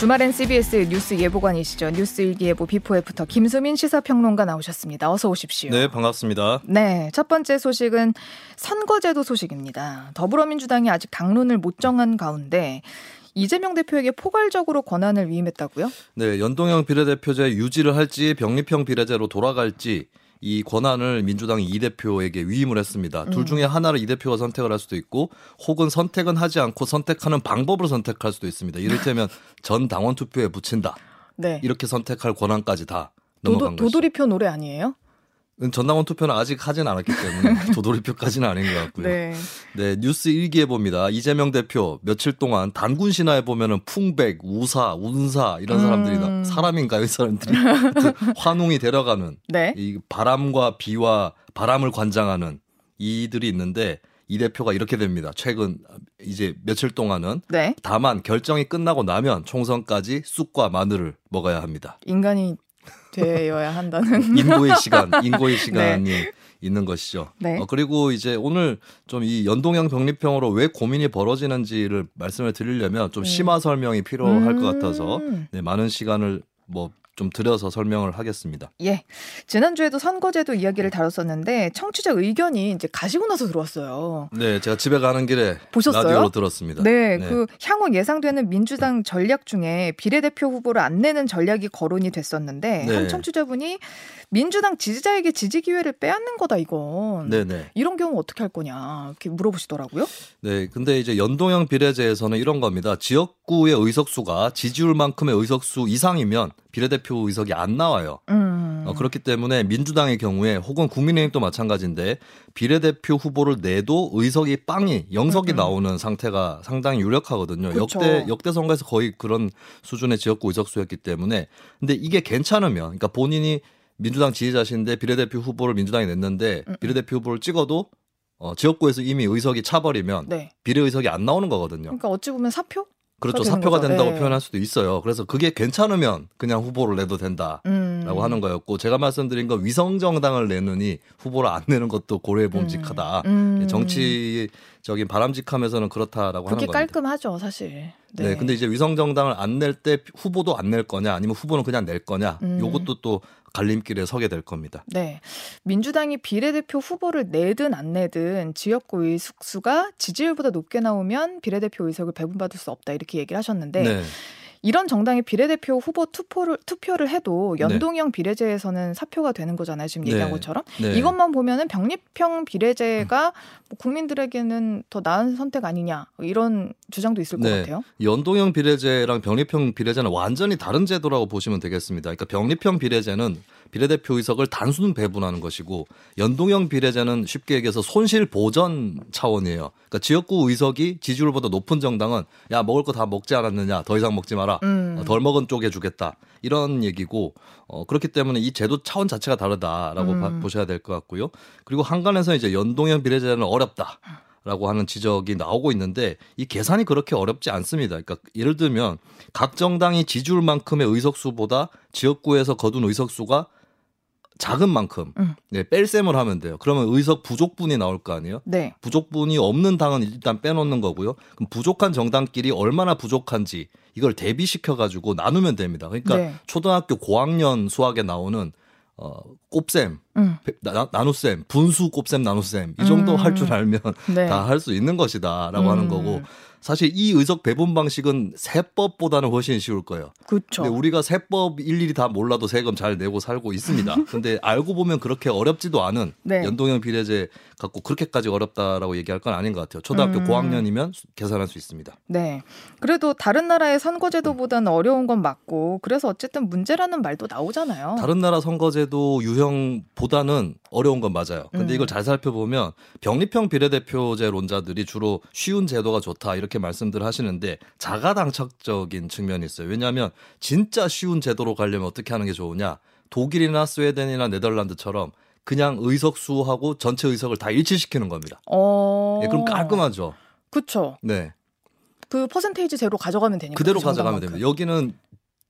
주말엔 CBS 뉴스 예보관이시죠. 뉴스 일기예보 before after 김수민 시사평론가 나오셨습니다. 어서 오십시오. 네, 반갑습니다. 네, 첫 번째 소식은 선거제도 소식입니다. 더불어민주당이 아직 당론을 못 정한 가운데 이재명 대표에게 포괄적으로 권한을 위임했다고요? 네, 연동형 비례대표제 유지를 할지 병립형 비례제로 돌아갈지 이 권한을 민주당이 이 대표에게 위임을 했습니다. 둘 중에 하나를 이 대표가 선택을 할 수도 있고 혹은 선택은 하지 않고 선택하는 방법을 선택할 수도 있습니다. 이를테면 전 당원 투표에 붙인다. 네. 이렇게 선택할 권한까지 다 넘어간 도도, 것이죠. 도돌이표 노래 아니에요? 전당원 투표는 아직 하진 않았기 때문에 도돌이표까지는 아닌 것 같고요. 네. 네. 뉴스 일기에 봅니다. 이재명 대표 며칠 동안 단군 신화에 보면은 풍백, 우사, 운사 이런 사람들이 음. 나 사람인가요? 이 사람들이 환웅이 데려가는 네. 이 바람과 비와 바람을 관장하는 이들이 있는데 이 대표가 이렇게 됩니다. 최근 이제 며칠 동안은 네. 다만 결정이 끝나고 나면 총선까지 쑥과 마늘을 먹어야 합니다. 인간이 되어야 한다는. 인고의 시간, 인고의 시간이 있는 것이죠. 네. 어, 그리고 이제 오늘 좀 이 연동형 병립형으로 왜 고민이 벌어지는지를 말씀을 드리려면 좀 음. 심화 설명이 필요할 것 같아서 음. 네, 많은 시간을 뭐 좀 들여서 설명을 하겠습니다. 예. 지난주에도 선거제도 이야기를 다뤘었는데 청취자 의견이 이제 가시고 나서 들어왔어요. 네, 제가 집에 가는 길에 보셨어요? 라디오로 들었습니다. 네, 그 향후 예상되는 민주당 전략 중에 비례대표 후보를 안 내는 전략이 거론이 됐었는데 네. 한 청취자분이 민주당 지지자에게 지지 기회를 빼앗는 거다 이건. 네, 네. 이런 경우 어떻게 할 거냐 이렇게 물어보시더라고요. 네, 근데 이제 연동형 비례제에서는 이런 겁니다. 지역구의 의석수가 지지율만큼의 의석수 이상이면 비례대표 의석이 안 나와요. 음. 어, 그렇기 때문에 민주당의 경우에 혹은 국민의힘도 마찬가지인데 비례대표 후보를 내도 의석이 빵이 영석이 음, 음. 나오는 상태가 상당히 유력하거든요. 그쵸. 역대 역대 선거에서 거의 그런 수준의 지역구 의석수였기 때문에 근데 이게 괜찮으면 그러니까 본인이 민주당 지지자신데 비례대표 후보를 민주당이 냈는데 음, 음. 비례대표 후보를 찍어도 어, 지역구에서 이미 의석이 차버리면 네. 비례 의석이 안 나오는 거거든요. 그러니까 어찌 보면 사표? 그렇죠. 사표가 거죠. 된다고 네. 표현할 수도 있어요. 그래서 그게 괜찮으면 그냥 후보를 내도 된다. 음. 라고 하는 거였고 제가 말씀드린 건 위성 정당을 내느니 후보를 안 내는 것도 고려해 봄직하다. 음. 정치적인 바람직함에서는 그렇다라고 그게 하는 겁니다. 깔끔하죠 사실. 네. 근데 이제 위성 정당을 안 낼 때 후보도 안 낼 거냐 아니면 후보는 그냥 낼 거냐 음. 요것도 또 갈림길에 서게 될 겁니다. 네. 민주당이 비례대표 후보를 내든 안 내든 지역구 의석수가 지지율보다 높게 나오면 비례대표 의석을 배분받을 수 없다 이렇게 얘기를 하셨는데 네. 이런 정당이 비례대표 후보 투표를 투표를 해도 네. 연동형 비례제에서는 사표가 되는 거잖아요. 지금 얘기한 네. 것처럼 네. 이것만 보면은 병립형 비례제가 뭐 국민들에게는 더 나은 선택 아니냐 이런 주장도 있을 것 네. 같아요. 연동형 비례제랑 병립형 비례제는 완전히 다른 제도라고 보시면 되겠습니다. 그러니까 병립형 비례제는 비례대표 의석을 단순 배분하는 것이고 연동형 비례제는 쉽게 얘기해서 손실 보전 차원이에요. 그러니까 지역구 의석이 지지율보다 높은 정당은 야 먹을 거 다 먹지 않았느냐 더 이상 먹지 마라 음. 어, 덜 먹은 쪽에 주겠다 이런 얘기고 어, 그렇기 때문에 이 제도 차원 자체가 다르다라고 음. 봐- 보셔야 될 것 같고요. 그리고 한간에서 이제 연동형 비례제는 어렵다. 라고 하는 지적이 나오고 있는데 이 계산이 그렇게 어렵지 않습니다. 그러니까 예를 들면 각 정당이 지지율만큼의 의석수보다 지역구에서 거둔 의석수가 작은 만큼 음. 네, 뺄셈을 하면 돼요. 그러면 의석 부족분이 나올 거 아니에요? 네. 부족분이 없는 당은 일단 빼놓는 거고요. 그럼 부족한 정당끼리 얼마나 부족한지 이걸 대비시켜 가지고 나누면 됩니다. 그러니까 네. 초등학교 고학년 수학에 나오는 어 곱셈, 음. 나, 나눗셈, 분수 곱셈 나눗셈 이 정도 음. 할줄 알면 네. 다할 수 있는 것이다라고 하는 음. 거고 사실 이 의석 배분 방식은 세법보다는 훨씬 쉬울 거예요. 그렇죠. 근데 우리가 세법 일일이 다 몰라도 세금 잘 내고 살고 있습니다. 근데 알고 보면 그렇게 어렵지도 않은 네. 연동형 비례제 갖고 그렇게까지 어렵다라고 얘기할 건 아닌 것 같아요. 초등학교 음. 고학년이면 수- 계산할 수 있습니다. 네. 그래도 다른 나라의 선거제도보다는 어려운 건 맞고 그래서 어쨌든 문제라는 말도 나오잖아요. 다른 나라 선거제도 유형 보다는 어려운 건 맞아요. 근데 음. 이걸 잘 살펴보면 병립형 비례대표제론자들이 주로 쉬운 제도가 좋다 이렇게 말씀들 하시는데 자가당착적인 측면이 있어요. 왜냐하면 진짜 쉬운 제도로 가려면 어떻게 하는 게 좋으냐? 독일이나 스웨덴이나 네덜란드처럼 그냥 의석수하고 전체 의석을 다 일치시키는 겁니다. 어. 예, 그럼 깔끔하죠. 그렇죠. 네. 그 퍼센테이지 제로 가져가면 되니까. 그대로 그 가져가면. 됩니다. 여기는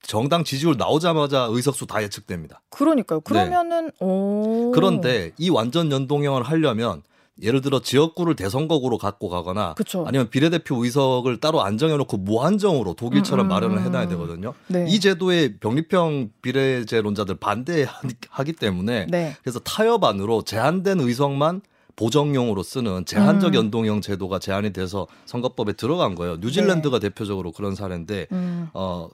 정당 지지율 나오자마자 의석수 다 예측됩니다. 그러니까요. 그러면은 오. 네. 그런데 이 완전 연동형을 하려면 예를 들어 지역구를 대선거구로 갖고 가거나 그쵸. 아니면 비례대표 의석을 따로 안정해놓고 무한정으로 독일처럼 음, 음, 마련을 해놔야 음. 되거든요. 네. 이 제도에 병립형 비례제론자들 반대하기 때문에 네. 그래서 타협안으로 제한된 의석만 보정용으로 쓰는 제한적 음. 연동형 제도가 제한이 돼서 선거법에 들어간 거예요. 뉴질랜드가 대표적으로 그런 사례인데 음. 어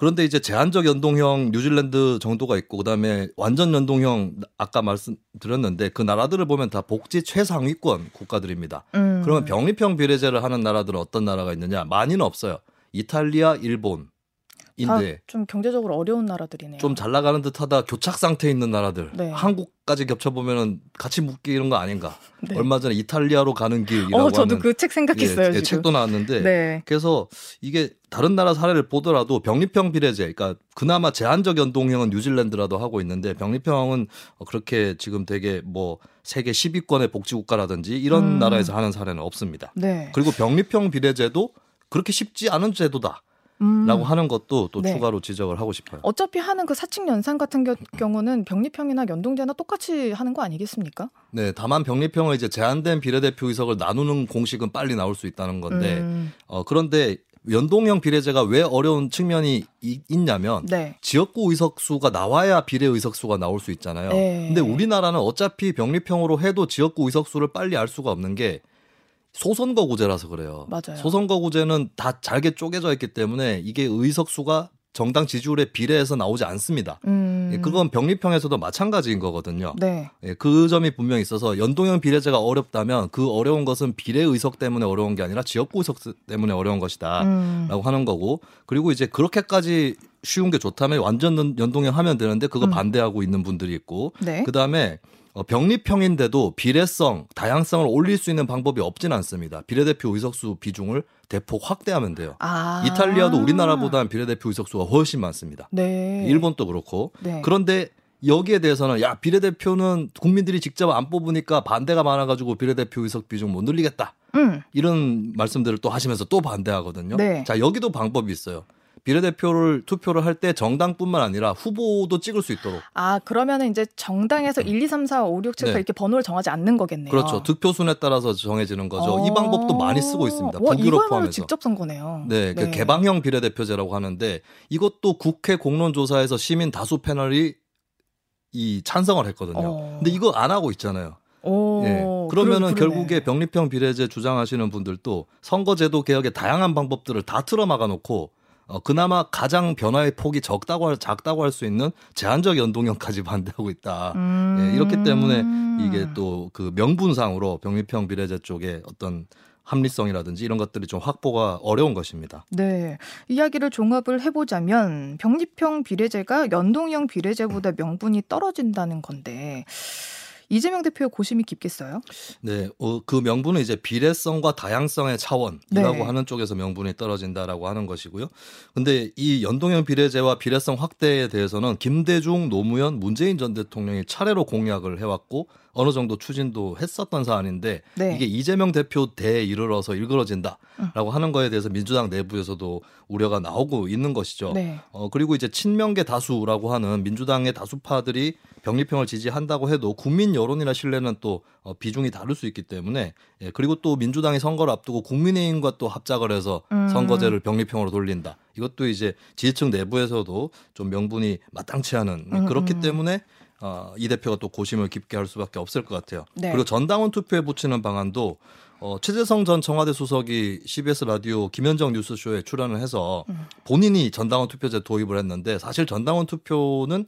그런데 이제 제한적 연동형 뉴질랜드 정도가 있고 그다음에 완전 연동형 아까 말씀드렸는데 그 나라들을 보면 다 복지 최상위권 국가들입니다. 음. 그러면 병립형 비례제를 하는 나라들은 어떤 나라가 있느냐? 많이는 없어요. 이탈리아, 일본, 다좀 경제적으로 어려운 나라들이네요. 좀 잘 나가는 듯하다 교착 상태에 있는 나라들 네. 한국까지 겹쳐 보면은 같이 묶이는 거 아닌가? 네. 얼마 전에 이탈리아로 가는 길이라고 어, 저도 그 책 생각했어요. 예, 예, 지금. 책도 나왔는데 네. 그래서 이게 다른 나라 사례를 보더라도 병립형 비례제, 그러니까 그나마 제한적 연동형은 뉴질랜드라도 하고 있는데 병립형은 그렇게 지금 되게 뭐 세계 10위권의 복지국가라든지 이런 음. 나라에서 하는 사례는 없습니다. 네. 그리고 병립형 비례제도 그렇게 쉽지 않은 제도다 라고 음. 하는 것도 또 네. 추가로 지적을 하고 싶어요. 어차피 하는 그 사칙 연산 같은 겨- 경우는 병립형이나 연동제나 똑같이 하는 거 아니겠습니까? 네, 다만 병립형은 이제 제한된 비례대표 의석을 나누는 공식은 빨리 나올 수 있다는 건데 음. 어, 그런데 연동형 비례제가 왜 어려운 측면이 이- 있냐면 네. 지역구 의석수가 나와야 비례 의석수가 나올 수 있잖아요. 네. 근데 우리나라는 어차피 병립형으로 해도 지역구 의석수를 빨리 알 수가 없는 게 소선거구제라서 그래요. 맞아요. 소선거구제는 다 잘게 쪼개져 있기 때문에 이게 의석수가 정당 지지율에 비례해서 나오지 않습니다. 음. 예, 그건 병립형에서도 마찬가지인 거거든요. 네. 예, 그 점이 분명히 있어서 연동형 비례제가 어렵다면 그 어려운 것은 비례 의석 때문에 어려운 게 아니라 지역구 의석 때문에 어려운 것이다. 음. 라고 하는 거고 그리고 이제 그렇게까지 쉬운 게 좋다면 완전 연- 연동형 하면 되는데 그거 음. 반대하고 있는 분들이 있고 네. 그 다음에 어, 병립형인데도 비례성, 다양성을 올릴 수 있는 방법이 없진 않습니다. 비례대표 의석수 비중을 대폭 확대하면 돼요. 아. 이탈리아도 우리나라보다는 비례대표 의석수가 훨씬 많습니다. 네. 일본도 그렇고 네. 그런데 여기에 대해서는 야 비례대표는 국민들이 직접 안 뽑으니까 반대가 많아가지고 비례대표 의석 비중 못 늘리겠다 음. 이런 말씀들을 또 하시면서 또 반대하거든요. 네. 자 여기도 방법이 있어요. 비례대표를 투표를 할 때 정당뿐만 아니라 후보도 찍을 수 있도록 아, 그러면은 이제 정당에서 1, 2, 3, 4, 5, 6, 7, 8 네. 이렇게 번호를 정하지 않는 거겠네요. 그렇죠. 득표순에 따라서 정해지는 거죠. 어. 이 방법도 많이 쓰고 있습니다. 와, 북유럽 포함해서. 직접 선거네요. 네, 그 개방형 비례대표제라고 하는데 이것도 국회 공론조사에서 시민 다수 패널이 이 찬성을 했거든요. 어. 근데 이거 안 하고 있잖아요. 오, 예. 그러면은. 결국에 병립형 비례제 주장하시는 분들도 선거제도 개혁의 다양한 방법들을 다 틀어막아 놓고 어, 그나마 가장 변화의 폭이 적다고 할, 작다고 할 수 있는 제한적 연동형까지 반대하고 있다. 음. 예, 이렇기 때문에 이게 또 그 명분상으로 병립형 비례제 쪽에 어떤 합리성이라든지 이런 것들이 좀 확보가 어려운 것입니다. 네. 이야기를 종합을 해보자면 병립형 비례제가 연동형 비례제보다 명분이 떨어진다는 건데 이재명 대표의 고심이 깊겠어요? 네, 어, 그 명분은 이제 비례성과 다양성의 차원이라고 네. 하는 쪽에서 명분이 떨어진다라고 하는 것이고요. 근데 이 연동형 비례제와 비례성 확대에 대해서는 김대중, 노무현, 문재인 전 대통령이 차례로 공약을 해왔고 어느 정도 추진도 했었던 사안인데 네. 이게 이재명 대표 대에 이르러서 일그러진다라고 하는 거에 대해서 민주당 내부에서도 우려가 나오고 있는 것이죠. 네. 어, 그리고 이제 친명계 다수라고 하는 민주당의 다수파들이 병립형을 지지한다고 해도 국민 여론이나 신뢰는 또 어, 비중이 다를 수 있기 때문에 예, 그리고 또 민주당이 선거를 앞두고 국민의힘과 또 합작을 해서 음. 선거제를 병립형으로 돌린다. 이것도 이제 지지층 내부에서도 좀 명분이 마땅치 않은 음, 그렇기 음. 때문에 어, 이 대표가 또 고심을 깊게 할 수밖에 없을 것 같아요. 네. 그리고 전당원 투표에 붙이는 방안도 어, 최재성 전 청와대 수석이 CBS 라디오 김현정 뉴스쇼에 출연을 해서 음. 본인이 전당원 투표제 도입을 했는데 사실 전당원 투표는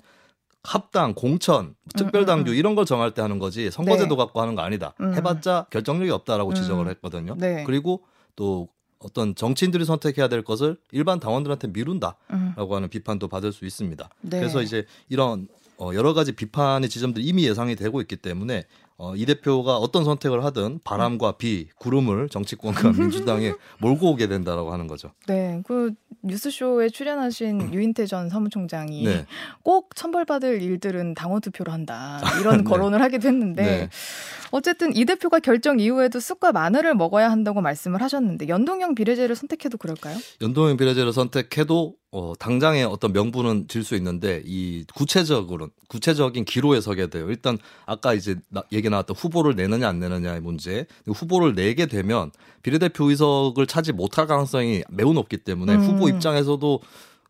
합당, 공천, 특별당규 이런 걸 정할 때 하는 거지 선거제도 음, 네. 갖고 하는 거 아니다. 음. 해봤자 결정력이 없다라고 음. 지적을 했거든요. 네. 그리고 또 어떤 정치인들이 선택해야 될 것을 일반 당원들한테 미룬다라고 음. 하는 비판도 받을 수 있습니다. 네. 그래서 이제 이런 어, 여러 가지 비판의 지점들이 이미 예상이 되고 있기 때문에 어, 이 대표가 어떤 선택을 하든 바람과 비, 구름을 정치권과 민주당에 몰고 오게 된다라고 하는 거죠. 네. 그 뉴스쇼에 출연하신 유인태 전 사무총장이 네. 꼭 천벌받을 일들은 당원 투표로 한다. 이런 네. 거론을 하기도 했는데 네. 어쨌든 이 대표가 결정 이후에도 쑥과 마늘을 먹어야 한다고 말씀을 하셨는데 연동형 비례제를 선택해도 그럴까요? 연동형 비례제를 선택해도 어, 당장의 어떤 명분은 질 수 있는데 이 구체적으로 구체적인 기로에 서게 돼요. 일단 아까 이제 나, 얘기 나왔던 후보를 내느냐 안 내느냐의 문제. 후보를 내게 되면 비례대표 의석을 차지 못할 가능성이 매우 높기 때문에 음. 후보 입장에서도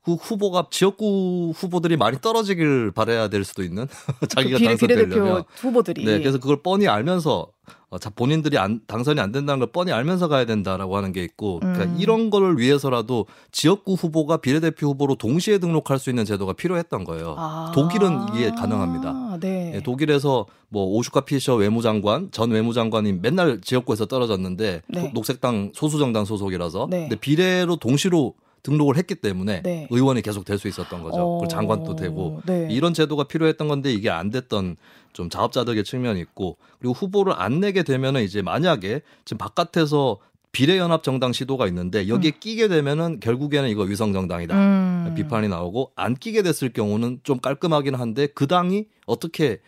그 후보가 지역구 후보들이 많이 떨어지길 바래야 될 수도 있는 자기가 그 당선되려면 후보들이 네 그래서 그걸 뻔히 알면서 어, 자 본인들이 안, 당선이 안 된다는 걸 뻔히 알면서 가야 된다라고 하는 게 있고 그러니까 음. 이런 거를 위해서라도 지역구 후보가 비례대표 후보로 동시에 등록할 수 있는 제도가 필요했던 거예요. 아. 독일은 이게 가능합니다. 네. 네, 독일에서 뭐 오슈카 피셔 외무장관 전 외무장관이 맨날 지역구에서 떨어졌는데 네. 녹색당 소수정당 소속이라서 네. 근데 비례로 동시로 등록을 했기 때문에 네. 의원이 계속 될 수 있었던 거죠. 어... 장관도 되고 네. 이런 제도가 필요했던 건데 이게 안 됐던 좀 자업자득의 측면이 있고 그리고 후보를 안 내게 되면은 이제 만약에 지금 바깥에서 비례연합 정당 시도가 있는데 여기에 음. 끼게 되면은 결국에는 이거 위성 정당이다 음. 비판이 나오고 안 끼게 됐을 경우는 좀 깔끔하긴 한데 그 당이 어떻게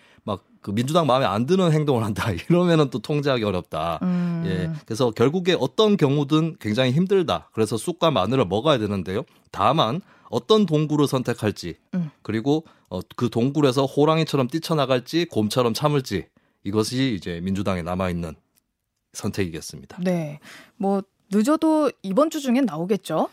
그 민주당 마음에 안 드는 행동을 한다 이러면은 또 통제하기 어렵다. 음. 예. 그래서 결국에 어떤 경우든 굉장히 힘들다. 그래서 쑥과 마늘을 먹어야 되는데요. 다만 어떤 동굴을 선택할지 음. 그리고 어, 그 동굴에서 호랑이처럼 뛰쳐나갈지 곰처럼 참을지 이것이 이제 민주당에 남아 있는 선택이겠습니다. 네. 뭐 늦어도 이번 주 중엔 나오겠죠?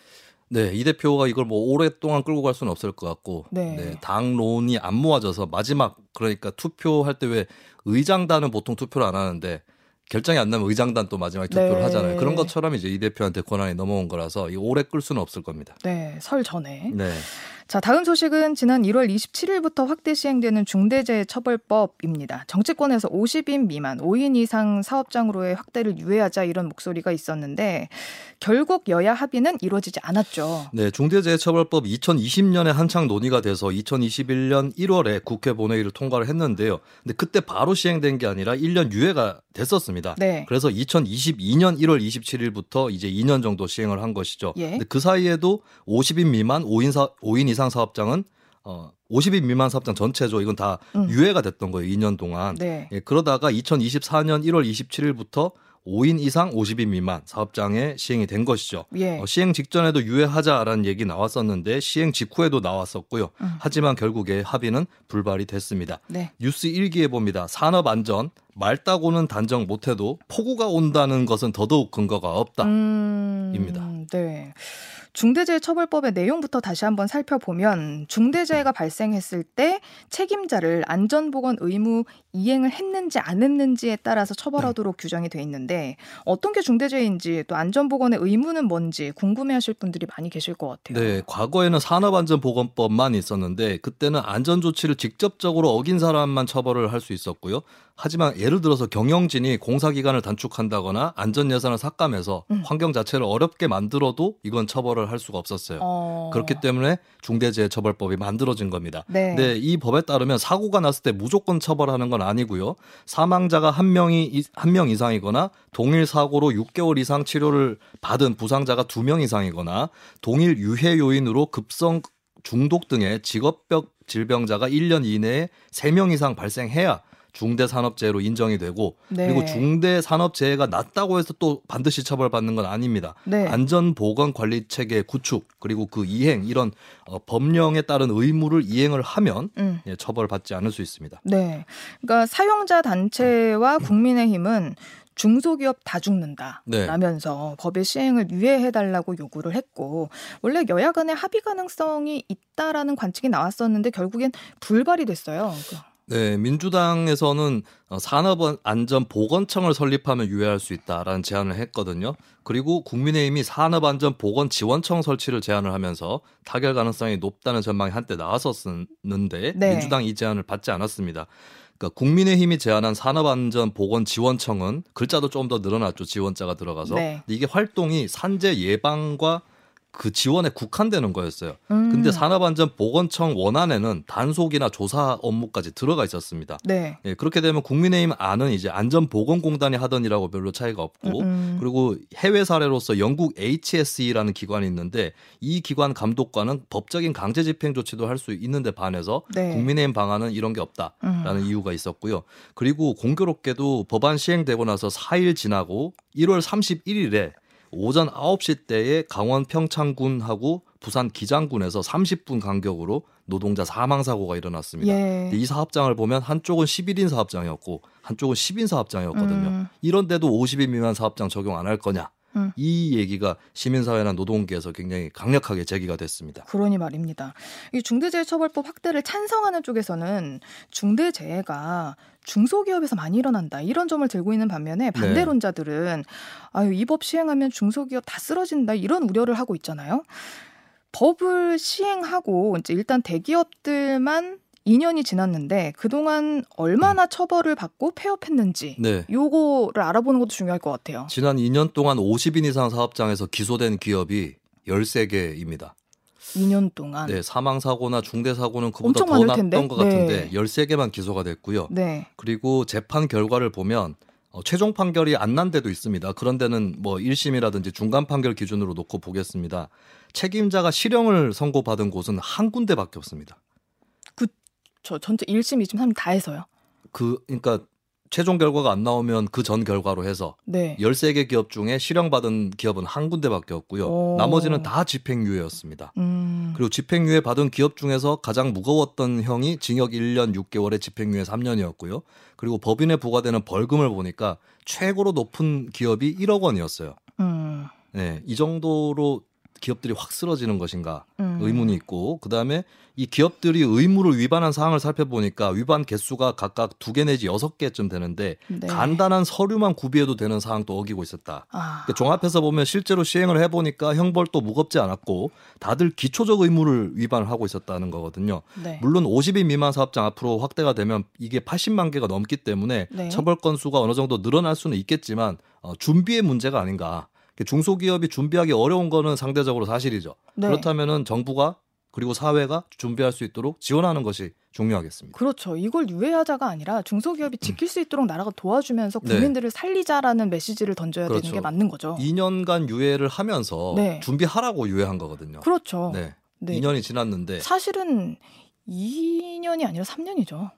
네, 이 대표가 이걸 뭐 오랫동안 끌고 갈 수는 없을 것 같고, 네. 네 당론이 안 모아져서 마지막 그러니까 투표할 때 왜 의장단은 보통 투표를 안 하는데 결정이 안 나면 의장단 또 마지막에 투표를 네. 하잖아요. 그런 것처럼 이제 이 대표한테 권한이 넘어온 거라서 이 오래 끌 수는 없을 겁니다. 네, 설 전에. 네. 자, 다음 소식은 지난 1월 27일부터 확대 시행되는 중대재해처벌법입니다. 정치권에서 50인 미만, 5인 이상 사업장으로의 확대를 유예하자 이런 목소리가 있었는데 결국 여야 합의는 이루어지지 않았죠. 네, 중대재해처벌법 2020년에 한창 논의가 돼서 2021년 1월에 국회 본회의를 통과를 했는데요. 근데 그때 바로 시행된 게 아니라 1년 유예가 됐었습니다. 네. 그래서 2022년 1월 27일부터 이제 2년 정도 시행을 한 것이죠. 예. 근데 그 사이에도 50인 미만, 5인 사 5인 이상 사업장은 어 50인 미만 사업장 전체죠. 이건 다 음. 유예가 됐던 거예요. 2년 동안. 네. 예, 그러다가 2024년 1월 27일부터 5인 이상 50인 미만 사업장에 시행이 된 것이죠. 예. 어, 시행 직전에도 유예하자라는 얘기 나왔었는데 시행 직후에도 나왔었고요. 음. 하지만 결국에 합의는 불발이 됐습니다. 네. 뉴스 일기에 봅니다. 산업 안전 맑다고는 단정 못해도 폭우가 온다는 것은 더더욱 근거가 없다. 음, 입니다. 네. 중대재해처벌법의 내용부터 다시 한번 살펴보면 중대재해가 발생했을 때 책임자를 안전보건 의무 이행을 했는지 안 했는지에 따라서 처벌하도록 네. 규정이 돼 있는데 어떤 게 중대재해인지 또 안전보건의 의무는 뭔지 궁금해하실 분들이 많이 계실 것 같아요. 네, 과거에는 산업안전보건법만 있었는데 그때는 안전조치를 직접적으로 어긴 사람만 처벌을 할 수 있었고요. 하지만 예를 들어서 경영진이 공사 기간을 단축한다거나 안전 예산을 삭감해서 음. 환경 자체를 어렵게 만들어도 이건 처벌을 할 수가 없었어요. 어. 그렇기 때문에 중대재해처벌법이 만들어진 겁니다. 네. 근데 이 법에 따르면 사고가 났을 때 무조건 처벌하는 건 아니고요. 사망자가 한 명이 한 명 이상이거나 동일 사고로 6개월 이상 치료를 받은 부상자가 두 명 이상이거나 동일 유해 요인으로 급성 중독 등의 직업병 질병자가 1년 이내에 3명 이상 발생해야 중대산업재해로 인정이 되고 네. 그리고 중대산업재해가 낮다고 해서 또 반드시 처벌받는 건 아닙니다. 네. 안전보건관리체계 구축 그리고 그 이행 이런 어, 법령에 따른 의무를 이행을 하면 음. 예, 처벌받지 않을 수 있습니다. 네, 그러니까 사용자 단체와 국민의힘은 중소기업 다 죽는다 네. 라면서 법의 시행을 유예해달라고 요구를 했고 원래 여야 간의 합의 가능성이 있다라는 관측이 나왔었는데 결국엔 불발이 됐어요. 네, 민주당에서는 어, 산업안전보건청을 설립하면 유예할 수 있다라는 제안을 했거든요. 그리고 국민의힘이 산업안전보건지원청 설치를 제안을 하면서 타결 가능성이 높다는 전망이 한때 나왔었는데 네. 민주당 이 제안을 받지 않았습니다. 그러니까 국민의힘이 제안한 산업안전보건지원청은 글자도 좀 더 늘어났죠. 지원자가 들어가서. 네. 이게 활동이 산재 예방과 그 지원에 국한되는 거였어요. 음. 근데 산업안전보건청 원안에는 단속이나 조사 업무까지 들어가 있었습니다. 네. 예, 그렇게 되면 국민의힘 안은 이제 안전보건공단이 하던 일하고 별로 차이가 없고 음, 음. 그리고 해외 사례로서 영국 HSE라는 기관이 있는데 이 기관 감독관은 법적인 강제 집행 조치도 할 수 있는데 반해서 네. 국민의힘 방안은 이런 게 음. 없다라는 이유가 있었고요. 그리고 공교롭게도 법안 시행되고 나서 4일 지나고 1월 31일에 오전 9시 때에 강원 평창군하고 부산 기장군에서 30분 간격으로 노동자 사망 사고가 일어났습니다. 예. 이 사업장을 보면 한쪽은 11인 사업장이었고 한쪽은 10인 사업장이었거든요. 음. 이런데도 50인 미만 사업장 적용 안 할 거냐? 음. 이 얘기가 시민사회나 노동계에서 굉장히 강력하게 제기가 됐습니다. 그러니 말입니다. 이 중대재해처벌법 확대를 찬성하는 쪽에서는 중대재해가 중소기업에서 많이 일어난다 이런 점을 들고 있는 반면에 반대론자들은 아유 이 법 시행하면 중소기업 다 쓰러진다 이런 우려를 하고 있잖아요. 법을 시행하고 이제 일단 대기업들만 2년이 지났는데 그동안 얼마나 처벌을 받고 폐업했는지 네. 요거를 알아보는 것도 중요할 것 같아요. 지난 2년 동안 50인 이상 사업장에서 기소된 기업이 13개입니다. 2년 동안. 네, 사망 사고나 중대 사고는 그보다 엄청 더 났던? 것 같은데 네. 13개만 기소가 됐고요. 네. 그리고 재판 결과를 보면 어, 최종 판결이 안 난 데도 있습니다. 그런 데는 뭐 1심이라든지 중간 판결 기준으로 놓고 보겠습니다. 책임자가 실형을 선고받은 곳은 한 군데밖에 없습니다. 저 전체 1심, 2심, 3심 다 해서요. 그 그러니까 최종 결과가 안 나오면 그 전 결과로 해서 네. 13개 기업 중에 실형받은 기업은 한 군데밖에 없고요. 오. 나머지는 다 집행유예였습니다. 음. 그리고 집행유예 받은 기업 중에서 가장 무거웠던 형이 징역 1년 6개월에 집행유예 3년이었고요. 그리고 법인에 부과되는 벌금을 보니까 최고로 높은 기업이 1억 원이었어요. 음. 네, 이 정도로 기업들이 확 쓰러지는 것인가 음. 의문이 있고 그다음에 이 기업들이 의무를 위반한 사항을 살펴보니까 위반 개수가 각각 두 개 내지 여섯 개쯤 되는데 네. 간단한 서류만 구비해도 되는 사항도 어기고 있었다. 아. 그러니까 종합해서 보면 실제로 시행을 해보니까 형벌도 무겁지 않았고 다들 기초적 의무를 위반을 하고 있었다는 거거든요. 네. 물론 50인 미만 사업장 앞으로 확대가 되면 이게 80만 개가 넘기 때문에 네. 처벌 건수가 어느 정도 늘어날 수는 있겠지만 어, 준비의 문제가 아닌가. 중소기업이 준비하기 어려운 거는 상대적으로 사실이죠. 네. 그렇다면은 정부가 그리고 사회가 준비할 수 있도록 지원하는 것이 중요하겠습니다. 그렇죠. 이걸 유예하자가 아니라 중소기업이 지킬 수 있도록 나라가 도와주면서 네. 국민들을 살리자라는 메시지를 던져야 되는 그렇죠. 게 맞는 거죠. 2년간 유예를 하면서 네. 준비하라고 유예한 거거든요. 그렇죠. 네. 네. 2년이 지났는데 사실은 2년이 아니라 3년이죠.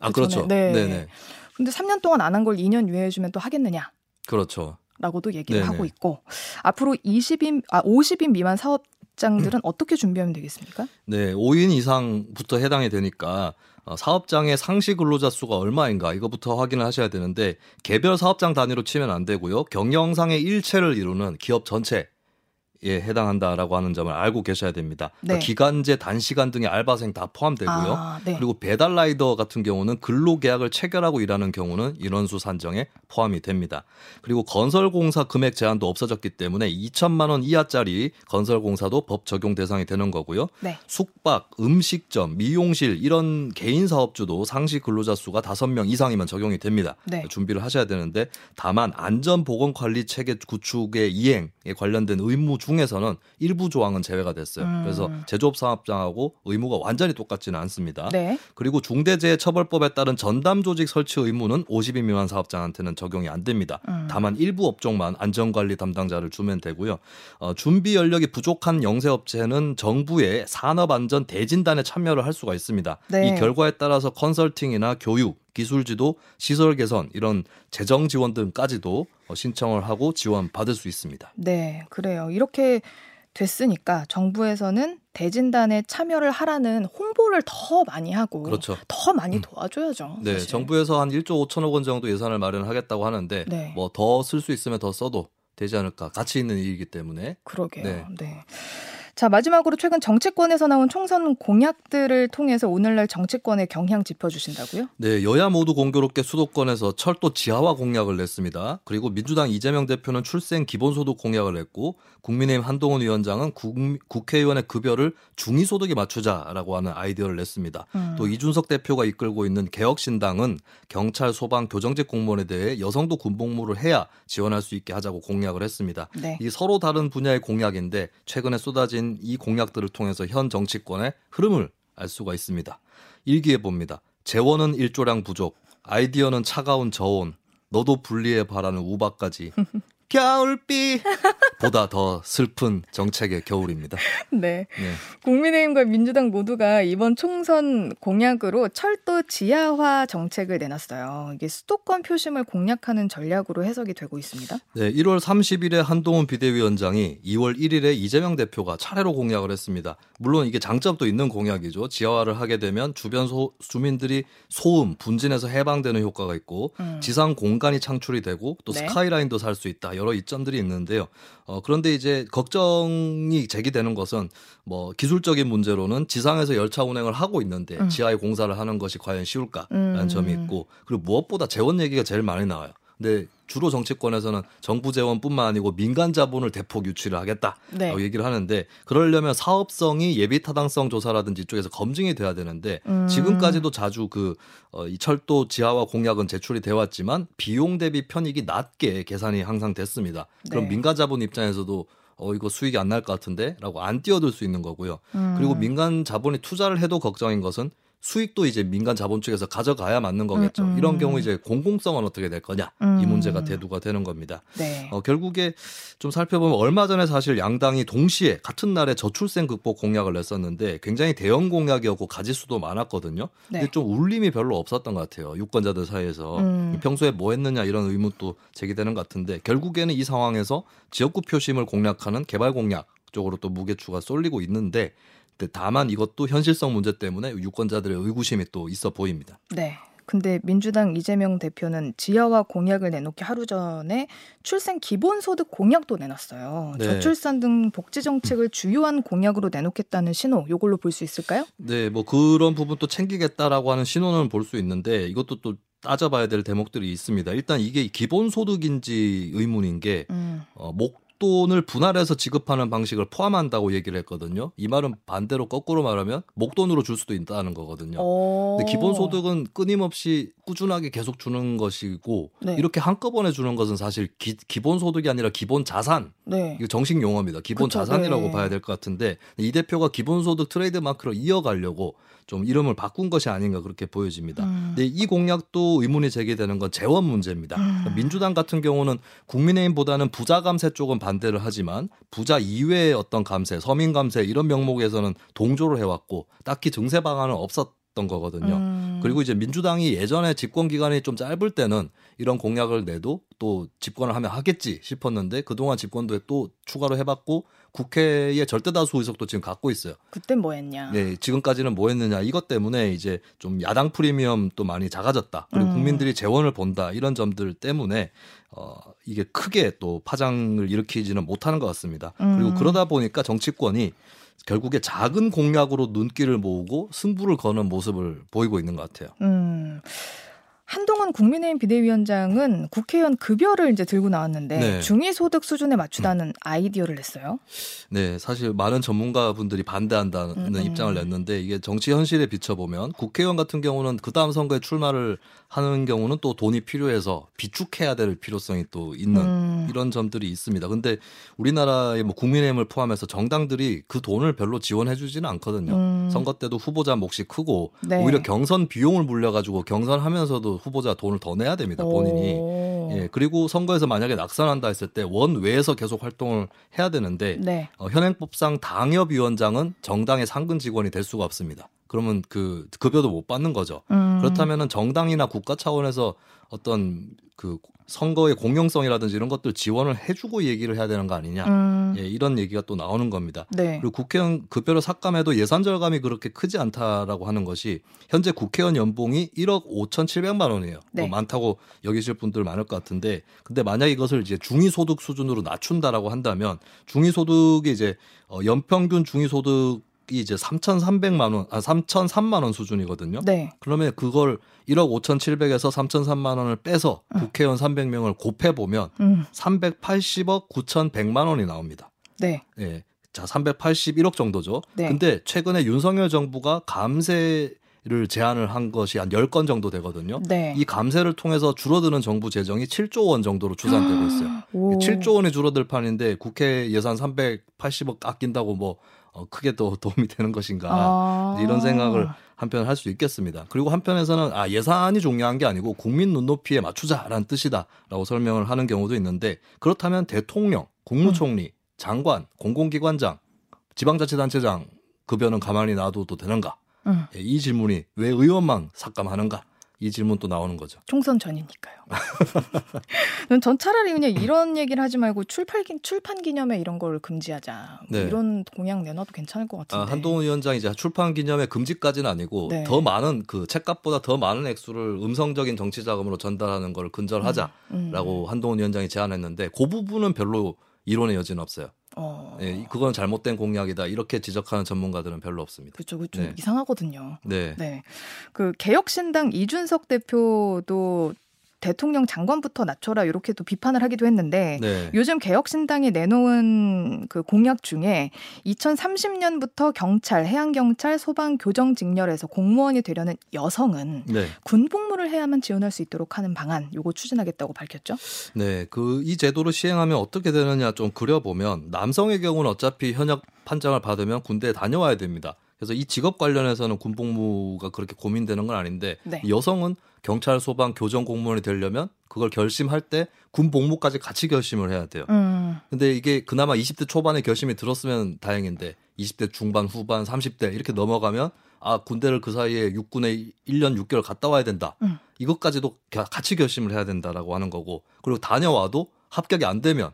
아 그. 그렇죠. 네. 네, 네. 근데 3년 동안 안 한 걸 2년 유예해 주면 또 하겠느냐? 그렇죠. 라고도 얘기를 네네. 하고 있고 앞으로 20인 아 50인 미만 사업 장들은 어떻게 준비하면 되겠습니까? 네, 5인 이상부터 해당이 되니까 어, 사업장의 상시 근로자 수가 얼마인가 이거부터 확인을 하셔야 되는데 개별 사업장 단위로 치면 안 되고요. 경영상의 일체를 이루는 기업 전체 에 해당한다라고 하는 점을 알고 계셔야 됩니다. 그러니까 네. 기간제, 단시간 등의 알바생 다 포함되고요. 아, 네. 그리고 배달 라이더 같은 경우는 근로 계약을 체결하고 일하는 경우는 인원수 산정에 포함이 됩니다. 그리고 건설공사 금액 제한도 없어졌기 때문에 2천만 원 이하짜리 건설공사도 법 적용 대상이 되는 거고요. 네. 숙박, 음식점, 미용실 이런 개인 사업주도 상시 근로자 수가 5명 이상이면 적용이 됩니다. 네. 준비를 하셔야 되는데 다만 안전보건관리 체계 구축의 이행에 관련된 의무 중에서는 일부 조항은 제외가 됐어요. 음. 그래서 제조업 사업장하고 의무가 완전히 똑같지는 않습니다. 네. 그리고 중대재해처벌법에 따른 전담 조직 설치 의무는 50인 미만 사업장한테는 적용이 안 됩니다. 음. 다만 일부 업종만 안전관리 담당자를 주면 되고요. 어, 준비 연력이 부족한 영세업체는 정부의 산업안전 대진단에 참여를 할 수가 있습니다. 네. 이 결과에 따라서 컨설팅이나 교육, 기술 지도, 시설 개선 이런 재정 지원 등까지도 어, 신청을 하고 지원 받을 수 있습니다. 네, 그래요. 이렇게 됐으니까 정부에서는 대진단에 참여를 하라는 홍보를 더 많이 하고 그렇죠. 더 많이 도와줘야죠. 네, 사실. 정부에서 한 1조 5천억 원 정도 예산을 마련하겠다고 하는데 네. 뭐더 쓸 수 있으면 더 써도 되지 않을까 가치 있는 일이기 때문에 그러게요. 네. 네. 자, 마지막으로 최근 정치권에서 나온 총선 공약들을 통해서 오늘날 정치권의 경향 짚어주신다고요? 네, 여야 모두 공교롭게 수도권에서 철도 지하화 공약을 냈습니다. 그리고 민주당 이재명 대표는 출생 기본소득 공약을 냈고 국민의힘 한동훈 위원장은 국, 국회의원의 급여를 중위소득에 맞추자라고 하는 아이디어를 냈습니다. 음. 또 이준석 대표가 이끌고 있는 개혁신당은 경찰, 소방, 교정직 공무원에 대해 여성도 군복무를 해야 지원할 수 있게 하자고 공약을 했습니다. 네. 이 서로 다른 분야의 공약인데 최근에 쏟아진 이 공약들을 통해서 현 정치권의 흐름을 알 수가 있습니다. 일기에 봅니다. 재원은 일조량 부족, 아이디어는 차가운 저온, 너도 분리해 바라는 우박까지 겨울비 보다 더 슬픈 정책의 겨울입니다. 네. 네. 국민의힘과 민주당 모두가 이번 총선 공약으로 철도 지하화 정책을 내놨어요. 이게 수도권 표심을 공략하는 전략으로 해석이 되고 있습니다. 네, 1월 30일에 한동훈 비대위원장이 2월 1일에 이재명 대표가 차례로 공약을 했습니다. 물론 이게 장점도 있는 공약이죠. 지하화를 하게 되면 주변 소, 주민들이 소음, 분진에서 해방되는 효과가 있고 음. 지상 공간이 창출이 되고 또 네. 스카이라인도 살 수 있다. 여러 이점들이 있는데요. 어, 그런데 이제 걱정이 제기되는 것은 뭐 기술적인 문제로는 지상에서 열차 운행을 하고 있는데 음. 지하에 공사를 하는 것이 과연 쉬울까라는 음. 점이 있고 그리고 무엇보다 재원 얘기가 제일 많이 나와요. 근데 주로 정치권에서는 정부 재원뿐만 아니고 민간 자본을 대폭 유치를 하겠다 네. 얘기를 하는데 그러려면 사업성이 예비 타당성 조사라든지 이쪽에서 검증이 돼야 되는데 음. 지금까지도 자주 그 어, 이 철도 지하화 공약은 제출이 되어 왔지만 비용 대비 편익이 낮게 계산이 항상 됐습니다. 그럼 네. 민간 자본 입장에서도 어 이거 수익이 안 날 것 같은데라고 안 뛰어들 수 있는 거고요. 음. 그리고 민간 자본이 투자를 해도 걱정인 것은 수익도 이제 민간 자본 쪽에서 가져가야 맞는 거겠죠. 음, 음. 이런 경우 이제 공공성은 어떻게 될 거냐 음. 이 문제가 대두가 되는 겁니다. 네. 어, 결국에 좀 살펴보면 얼마 전에 사실 양당이 동시에 같은 날에 저출생 극복 공약을 냈었는데 굉장히 대형 공약이었고 가지수도 많았거든요. 네. 근데 좀 울림이 별로 없었던 것 같아요. 유권자들 사이에서 음. 평소에 뭐 했느냐 이런 의문도 제기되는 것 같은데 결국에는 이 상황에서 지역구 표심을 공략하는 개발 공약 쪽으로 또 무게추가 쏠리고 있는데 다만 이것도 현실성 문제 때문에 유권자들의 의구심이 또 있어 보입니다. 네. 근데 민주당 이재명 대표는 지하화 공약을 내놓기 하루 전에 출생 기본소득 공약도 내놨어요. 네. 저출산 등 복지 정책을 주요한 공약으로 내놓겠다는 신호, 이걸로 볼 수 있을까요? 네, 뭐 그런 부분도 챙기겠다라고 하는 신호는 볼 수 있는데 이것도 또 따져봐야 될 대목들이 있습니다. 일단 이게 기본소득인지 의문인 게 음. 어, 목 목돈을 분할해서 지급하는 방식을 포함한다고 얘기를 했거든요. 이 말은 반대로 거꾸로 말하면 목돈으로 줄 수도 있다는 거거든요. 근데 기본소득은 끊임없이 꾸준하게 계속 주는 것이고 네. 이렇게 한꺼번에 주는 것은 사실 기, 본소득이 아니라 기본 자산. 네. 이거 정식 용어입니다. 기본 그쵸, 자산이라고 네. 봐야 될 것 같은데 이 대표가 기본소득 트레이드 마크로 이어가려고 좀 이름을 바꾼 것이 아닌가 그렇게 보여집니다. 음. 근데 이 공약도 의문이 제기되는 건 재원 문제입니다. 음. 민주당 같은 경우는 국민의힘보다는 부자 감세 쪽은 반 대를 하지만 부자 이외의 어떤 감세, 서민 감세 이런 명목에서는 동조를 해왔고 딱히 증세 방안은 없었. 던 거거든요. 음. 그리고 이제 민주당이 예전에 집권 기간이 좀 짧을 때는 이런 공약을 내도 또 집권을 하면 하겠지 싶었는데 그동안 집권도에 또 추가로 해봤고 국회의 절대 다수 의석도 지금 갖고 있어요. 그때 뭐 했냐? 네, 지금까지는 뭐 했느냐 이것 때문에 이제 좀 야당 프리미엄도 많이 작아졌다. 그리고 음. 국민들이 재원을 본다 이런 점들 때문에 어 이게 크게 또 파장을 일으키지는 못하는 것 같습니다. 음. 그리고 그러다 보니까 정치권이 결국에 작은 공약으로 눈길을 모으고 승부를 거는 모습을 보이고 있는 것 같아요. 음. 한동훈 국민의힘 비대위원장은 국회의원 급여를 이제 들고 나왔는데 네. 중위소득 수준에 맞추다는 음. 아이디어를 냈어요. 네, 사실 많은 전문가분들이 반대한다는 음, 음. 입장을 냈는데 이게 정치 현실에 비춰보면 국회의원 같은 경우는 그 다음 선거에 출마를 하는 경우는 또 돈이 필요해서 비축해야 될 필요성이 또 있는 음. 이런 점들이 있습니다. 근데 우리나라의 뭐 국민의힘을 포함해서 정당들이 그 돈을 별로 지원해주지는 않거든요. 음. 선거 때도 후보자 몫이 크고 네. 오히려 경선 비용을 물려가지고 경선하면서도 후보자 돈을 더 내야 됩니다. 본인이. 예, 그리고 선거에서 만약에 낙선한다 했을 때 원외에서 계속 활동을 해야 되는데 네. 어, 현행법상 당협위원장은 정당의 상근 직원이 될 수가 없습니다. 그러면 그 급여도 못 받는 거죠. 음. 그렇다면은 정당이나 국가 차원에서 어떤 그 선거의 공정성이라든지 이런 것들 지원을 해주고 얘기를 해야 되는 거 아니냐. 음. 예, 이런 얘기가 또 나오는 겁니다. 네. 그리고 국회의원 급여를 삭감해도 예산 절감이 그렇게 크지 않다라고 하는 것이 현재 국회의원 연봉이 1억 5,700만 원이에요. 네. 뭐 많다고 여기실 분들 많을 것 같은데 근데 만약 이것을 이제 중위소득 수준으로 낮춘다라고 한다면 중위소득이 이제 어, 연평균 중위소득 이 이제 3,300만 원, 아 3,003만 원 수준이거든요. 네. 그러면 그걸 1억 5,700에서 3,003만 원을 빼서 국회의원 300명을 곱해 보면 음. 380억 9,100만 원이 나옵니다. 네. 예. 자, 381억 정도죠. 네. 근데 최근에 윤석열 정부가 감세 를 제안을 한 것이 한 10건 정도 되거든요. 네. 이 감세를 통해서 줄어드는 정부 재정이 7조 원 정도로 추산되고 있어요. 오. 7조 원이 줄어들 판인데 국회 예산 380억 아낀다고 뭐 어, 크게 또 도움이 되는 것인가 아. 이런 생각을 한편 할 수 있겠습니다. 그리고 한편에서는 아 예산이 중요한 게 아니고 국민 눈높이에 맞추자라는 뜻이다라고 설명을 하는 경우도 있는데 그렇다면 대통령, 국무총리, 장관, 공공기관장, 지방자치단체장 급여는 가만히 놔둬도 되는가? 음. 예, 이 질문이 왜 의원만 삭감하는가? 이 질문 또 나오는 거죠. 총선 전이니까요. 전 차라리 그냥 이런 얘기를 하지 말고 출판 출판 기념회 이런 걸 금지하자. 뭐 네. 이런 공약 내놔도 괜찮을 것 같은데. 아, 한동훈 위원장이 이제 출판 기념회 금지까지는 아니고 네. 더 많은 그 책값보다 더 많은 액수를 음성적인 정치 자금으로 전달하는 걸 근절하자라고 음. 한동훈 위원장이 제안했는데 그 부분은 별로 이론의 여지는 없어요. 어. 예, 그건 잘못된 공약이다 이렇게 지적하는 전문가들은 별로 없습니다. 그죠, 그좀 네. 이상하거든요. 네, 네. 그 개혁신당 이준석 대표도 대통령 장관부터 낮춰라 이렇게 또 비판을 하기도 했는데 네, 요즘 개혁신당이 내놓은 그 공약 중에 2030년부터 경찰, 해양경찰, 소방, 교정 직렬에서 공무원이 되려는 여성은 네, 군복무를 해야만 지원할 수 있도록 하는 방안 요거 추진하겠다고 밝혔죠. 네. 그 이 제도를 시행하면 어떻게 되느냐 좀 그려보면 남성의 경우는 어차피 현역 판정을 받으면 군대에 다녀와야 됩니다. 그래서 이 직업 관련해서는 군복무가 그렇게 고민되는 건 아닌데 네. 여성은 경찰, 소방, 교정 공무원이 되려면 그걸 결심할 때 군복무까지 같이 결심을 해야 돼요. 음. 근데 이게 그나마 20대 초반에 결심이 들었으면 다행인데 20대 중반, 후반, 30대 이렇게 넘어가면 아 군대를 그 사이에 육군에 1년 6개월 갔다 와야 된다. 음. 이것까지도 가- 같이 결심을 해야 된다라고 하는 거고 그리고 다녀와도 합격이 안 되면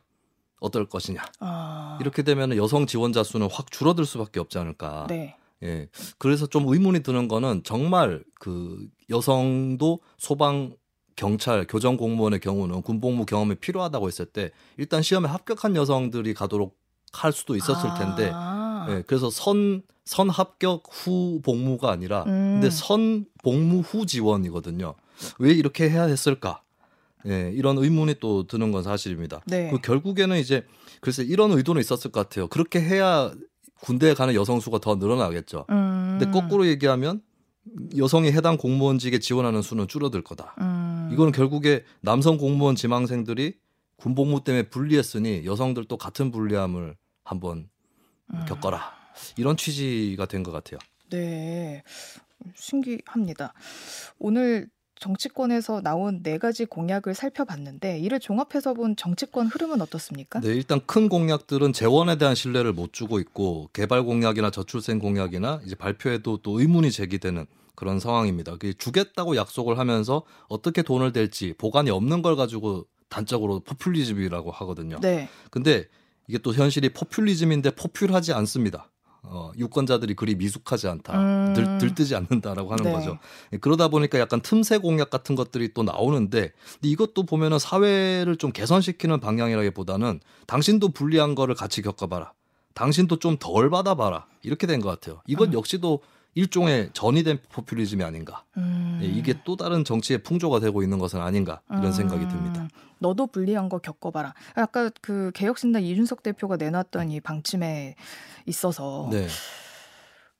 어떨 것이냐. 아. 이렇게 되면 여성 지원자 수는 확 줄어들 수밖에 없지 않을까. 네. 예. 그래서 좀 의문이 드는 거는 정말 그 여성도 소방 경찰, 교정 공무원의 경우는 군복무 경험이 필요하다고 했을 때 일단 시험에 합격한 여성들이 가도록 할 수도 있었을 텐데 아. 예, 그래서 선, 선 합격 후 복무가 아니라 음. 근데 선 복무 후 지원이거든요. 왜 이렇게 해야 했을까? 예, 이런 의문이 또 드는 건 사실입니다. 네. 그 결국에는 이제 글쎄 이런 의도는 있었을 것 같아요. 그렇게 해야 군대에 가는 여성 수가 더 늘어나겠죠. 음. 근데 거꾸로 얘기하면 여성이 해당 공무원직에 지원하는 수는 줄어들 거다. 음. 이거는 결국에 남성 공무원 지망생들이 군복무 때문에 불리했으니 여성들도 같은 불리함을 한번 음. 겪어라. 이런 취지가 된 것 같아요. 네. 신기합니다. 오늘 정치권에서 나온 네 가지 공약을 살펴봤는데 이를 종합해서 본 정치권 흐름은 어떻습니까? 네, 일단 큰 공약들은 재원에 대한 신뢰를 못 주고 있고 개발 공약이나 저출생 공약이나 이제 발표에도 또 의문이 제기되는 그런 상황입니다. 그 주겠다고 약속을 하면서 어떻게 돈을 댈지 보관이 없는 걸 가지고 단적으로 포퓰리즘이라고 하거든요. 네. 근데 이게 또 현실이 포퓰리즘인데 포퓰하지 않습니다. 어, 유권자들이 그리 미숙하지 않다. 음. 들, 들뜨지 않는다라고 하는 네. 거죠. 예, 그러다 보니까 약간 틈새 공약 같은 것들이 또 나오는데 이것도 보면은 사회를 좀 개선시키는 방향이라기보다는 당신도 불리한 거를 같이 겪어봐라. 당신도 좀 덜 받아봐라. 이렇게 된 것 같아요. 이건 음. 역시도 일종의 전이된 포퓰리즘이 아닌가. 음. 예, 이게 또 다른 정치의 풍조가 되고 있는 것은 아닌가 이런 생각이 듭니다. 음, 너도 불리한 거 겪어봐라. 아까 그 개혁신당 이준석 대표가 내놨던 이 방침에 있어서 네.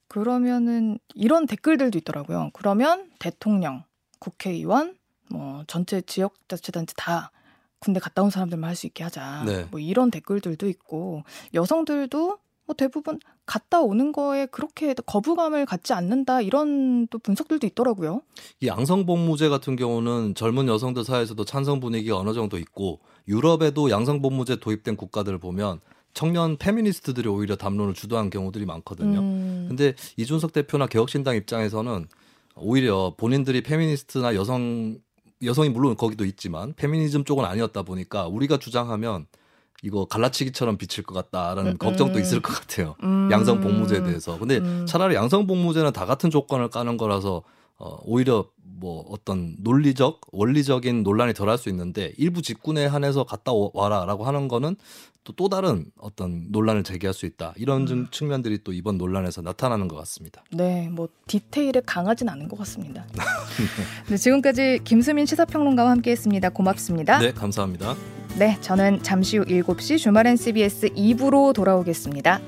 그러면은 이런 댓글들도 있더라고요. 그러면 대통령, 국회의원, 뭐 전체 지역자치단체 다 군대 갔다 온 사람들만 할 수 있게 하자. 네. 뭐 이런 댓글들도 있고 여성들도 뭐 대부분 갔다 오는 거에 그렇게 거부감을 갖지 않는다 이런 또 분석들도 있더라고요. 이 양성복무제 같은 경우는 젊은 여성들 사이에서도 찬성 분위기가 어느 정도 있고 유럽에도 양성복무제 도입된 국가들을 보면 청년 페미니스트들이 오히려 담론을 주도한 경우들이 많거든요. 음. 근데 이준석 대표나 개혁신당 입장에서는 오히려 본인들이 페미니스트나 여성 여성이 물론 거기도 있지만 페미니즘 쪽은 아니었다 보니까 우리가 주장하면 이거 갈라치기처럼 비칠 것 같다라는 음, 걱정도 음. 있을 것 같아요. 음. 양성 복무제에 대해서. 근데 음. 차라리 양성 복무제는 다 같은 조건을 까는 거라서 어, 오히려 뭐 어떤 논리적 원리적인 논란이 덜 할 수 있는데 일부 직군에 한해서 갔다 오- 와라라고 하는 거는 또 또 다른 어떤 논란을 제기할 수 있다 이런 음. 좀 측면들이 또 이번 논란에서 나타나는 것 같습니다. 네, 뭐 디테일에 강하진 않은 것 같습니다. 네, 지금까지 김수민 시사평론가와 함께했습니다. 고맙습니다. 네 감사합니다. 네, 저는 잠시 후 7시 주말엔 CBS 2부로 돌아오겠습니다.